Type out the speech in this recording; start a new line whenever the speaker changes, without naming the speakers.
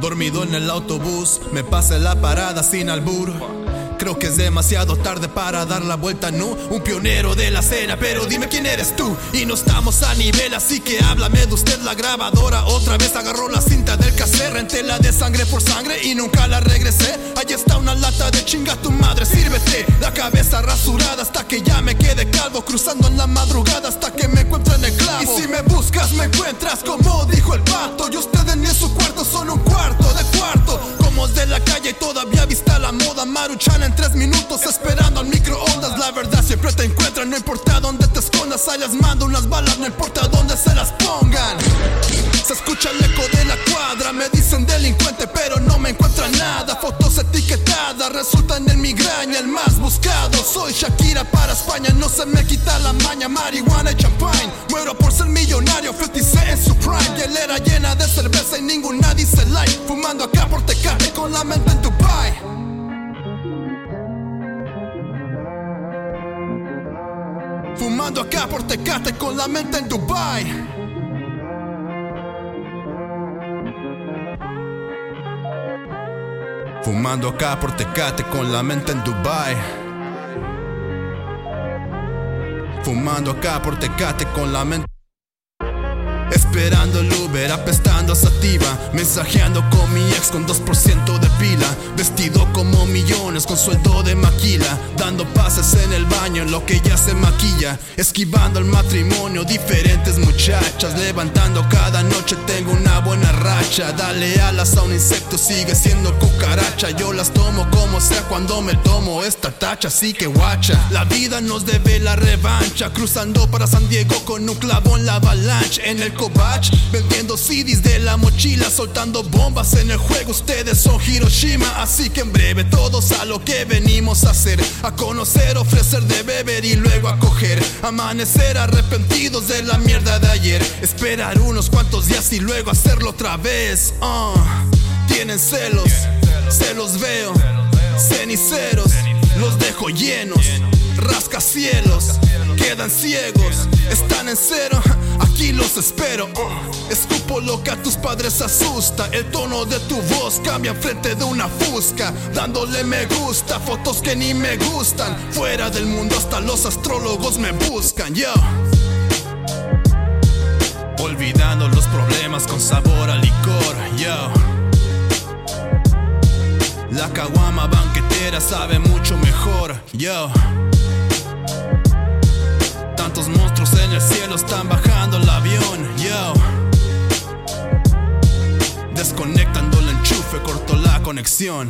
Dormido en el autobús, me pasé la parada sin albur. Creo que es demasiado tarde para dar la vuelta, no Un pionero de la escena, pero dime quién eres tú. Y no estamos a nivel, así que háblame de usted La grabadora. Otra vez agarró la cinta del caser Renté la de sangre por sangre y nunca la regresé. Allí está una lata de chinga tu madre, sírvete. La cabeza rasurada hasta que ya me quede calvo Cruzando en la madrugada hasta que me encuentre en el clavo. Y si me buscas me encuentras como Maruchan en tres minutos esperando al microondas. La verdad siempre te encuentran, no importa dónde te escondas Allá mando unas balas, no importa dónde se las pongan. Se escucha el eco de la cuadra Me dicen delincuente pero no me encuentran nada. Fotos etiquetadas resultan en migraña El más buscado, soy Shakira para España No se me quita la maña, marihuana y champagne Muero por ser millonario, 50 en su prime. Hielera llena de cerveza y ninguna dice like. Fumando acá por Tecate con la mente en Dubai Fumando acá por Tecate con la mente en Dubai. Fumando acá por Tecate con la mente en Dubai. Fumando acá por Tecate con la mente Esperando el Uber, apestando a sativa Mensajeando con mi ex con 2% de pila Vestido como millones con sueldo de maquila Dando pases en el baño en lo que ya se maquilla Esquivando el matrimonio, diferentes muchachas Levantando cada noche, tengo una buena racha Dale alas a un insecto, sigue siendo cucaracha Yo las tomo como sea cuando me tomo esta tacha Así que guacha, la vida nos debe la revancha Cruzando para San Diego con un clavo en la avalanche En el Vendiendo CDs de la mochila, soltando bombas en el juego. Ustedes son Hiroshima, así que en breve todos a lo que venimos a hacer: a conocer, ofrecer de beber y luego a coger. Amanecer arrepentidos de la mierda de ayer. Esperar unos cuantos días y luego hacerlo otra vez. Uh, tienen celos, se los veo, ceniceros, los dejo llenos rascacielos, quedan ciegos, están en cero, aquí los espero. Uh, escupo lo que a tus padres asusta, el tono de tu voz cambia frente de una fusca, dándole me gusta, fotos que ni me gustan, fuera del mundo hasta los astrólogos me buscan, yo. Olvidando los problemas con sabor a licor, yo. La caguama banquetera sabe mucho mejor, yo. En el cielo están bajando el avión, yo. Desconectando el enchufe, cortó la conexión.